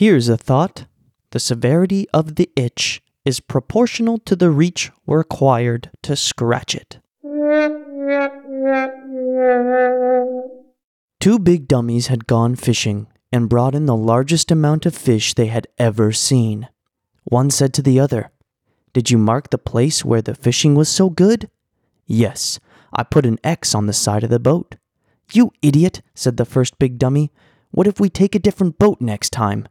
Here's a thought the severity of the itch is proportional to the reach required to scratch it. Two big dummies had gone fishing and brought in the largest amount of fish they had ever seen. One said to the other, Did you mark the place where the fishing was so good? Yes, I put an X on the side of the boat. You idiot, said the first big dummy. What if we take a different boat next time?